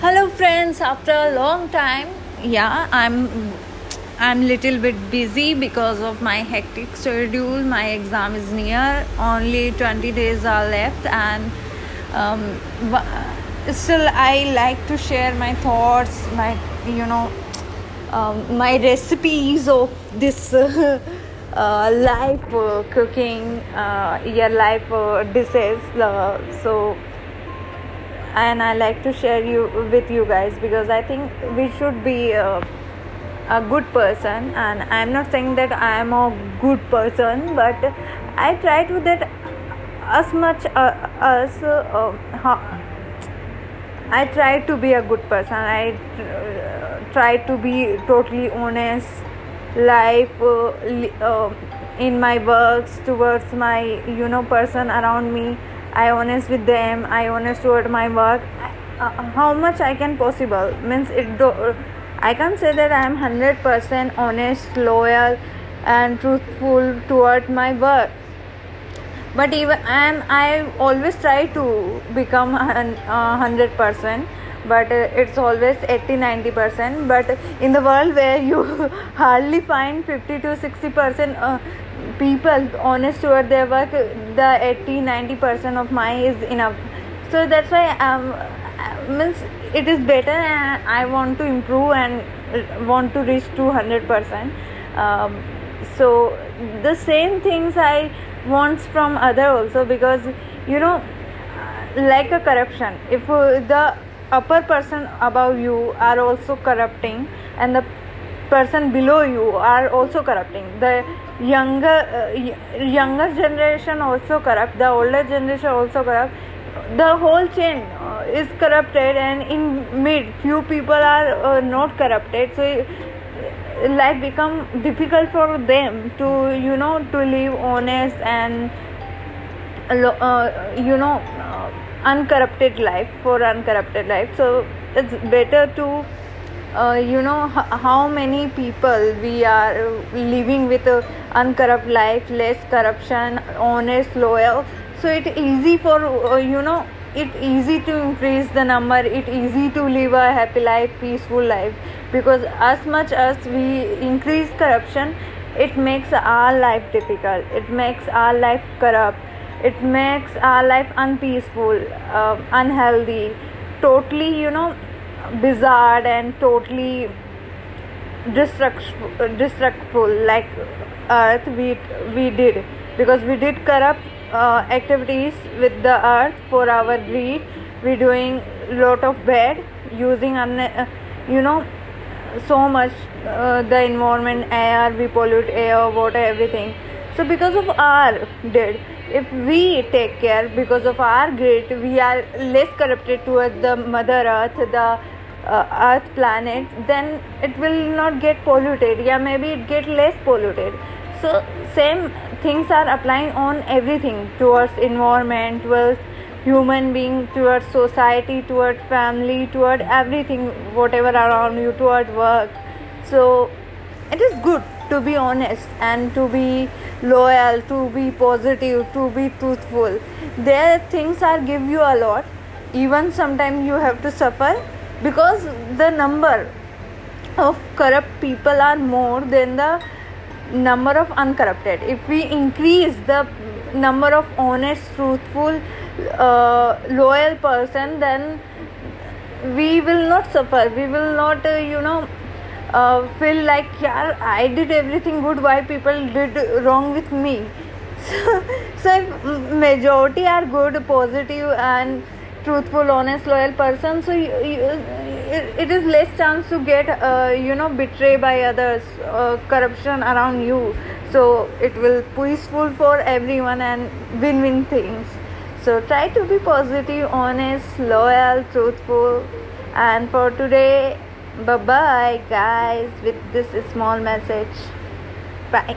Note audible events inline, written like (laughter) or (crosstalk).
hello friends. After a long time yeah i'm i'm little bit busy because of my hectic schedule. My exam is near. Only 20 days are left and um, still i like to share my thoughts my you know um, my recipes of this uh, (laughs) uh, life uh, cooking uh, yeah life uh, dishes uh, so and I like to share you with you guys because I think we should be a, a good person. And I'm not saying that I am a good person but I try to that as much uh, as uh, I try to be a good person. I uh, try to be totally honest. Life uh, uh, in my works towards my you know person around me i honest with them i honest toward my work. Uh, how much i can possible? Means it do, i can't say that i am 100% honest loyal and truthful toward my work. But even and i always try to become a 100% but uh, it's always 80 90% but in the world where you (laughs) hardly find 50 to 60% uh, people honest toward their work the 80 90% of my is enough. So that's why um means it is better and i want to improve and want to reach 200% um, so the same things i want from other also because you know like a corruption. If uh, the upper person above you are also corrupting and the person below you are also corrupting. The younger uh, younger generation also corrupt the older generation also corrupt. The whole chain uh, is corrupted and in mid few people are uh, not corrupted. So life become difficult for them to you know to live honest and uh, you know uh, uncorrupted life for uncorrupted life. So it's better to uh, you know h- how many people we are living with a uncorrupt life less corruption honest loyal. So it easy for uh, you know it easy to increase the number. It easy to live a happy life peaceful life. Because as much as we increase corruption it makes our life difficult. It makes our life corrupt. It makes our life unpeaceful uh, unhealthy. Totally you know bizarre and totally destructful like earth we we did. Because we did corrupt uh, activities with the earth for our greed. We doing lot of bad using uh, you know so much uh, the environment air we pollute air water everything. So because of our did if we take care because of our greed we are less corrupted towards the mother earth the uh, earth planet then it will not get polluted yeah maybe it get less polluted. So same things are applying on everything towards environment towards human being towards society towards family toward everything whatever around you toward work. So it is good to be honest and to be loyal to be positive to be truthful. There things are give you a lot. Even sometimes you have to suffer because the number of corrupt people are more than the number of uncorrupted. If we increase the number of honest truthful uh, loyal person then we will not suffer. We will not uh, you know uh, feel like yeah i did everything good. Why people did wrong with me? (laughs) So, so if majority are good positive and truthful honest loyal person. So you, you, it is less chance to get uh, you know betrayed by others uh, corruption around you. So it will peaceful for everyone and win-win things. So try to be positive honest loyal truthful. And for today bye bye guys with this small message. Bye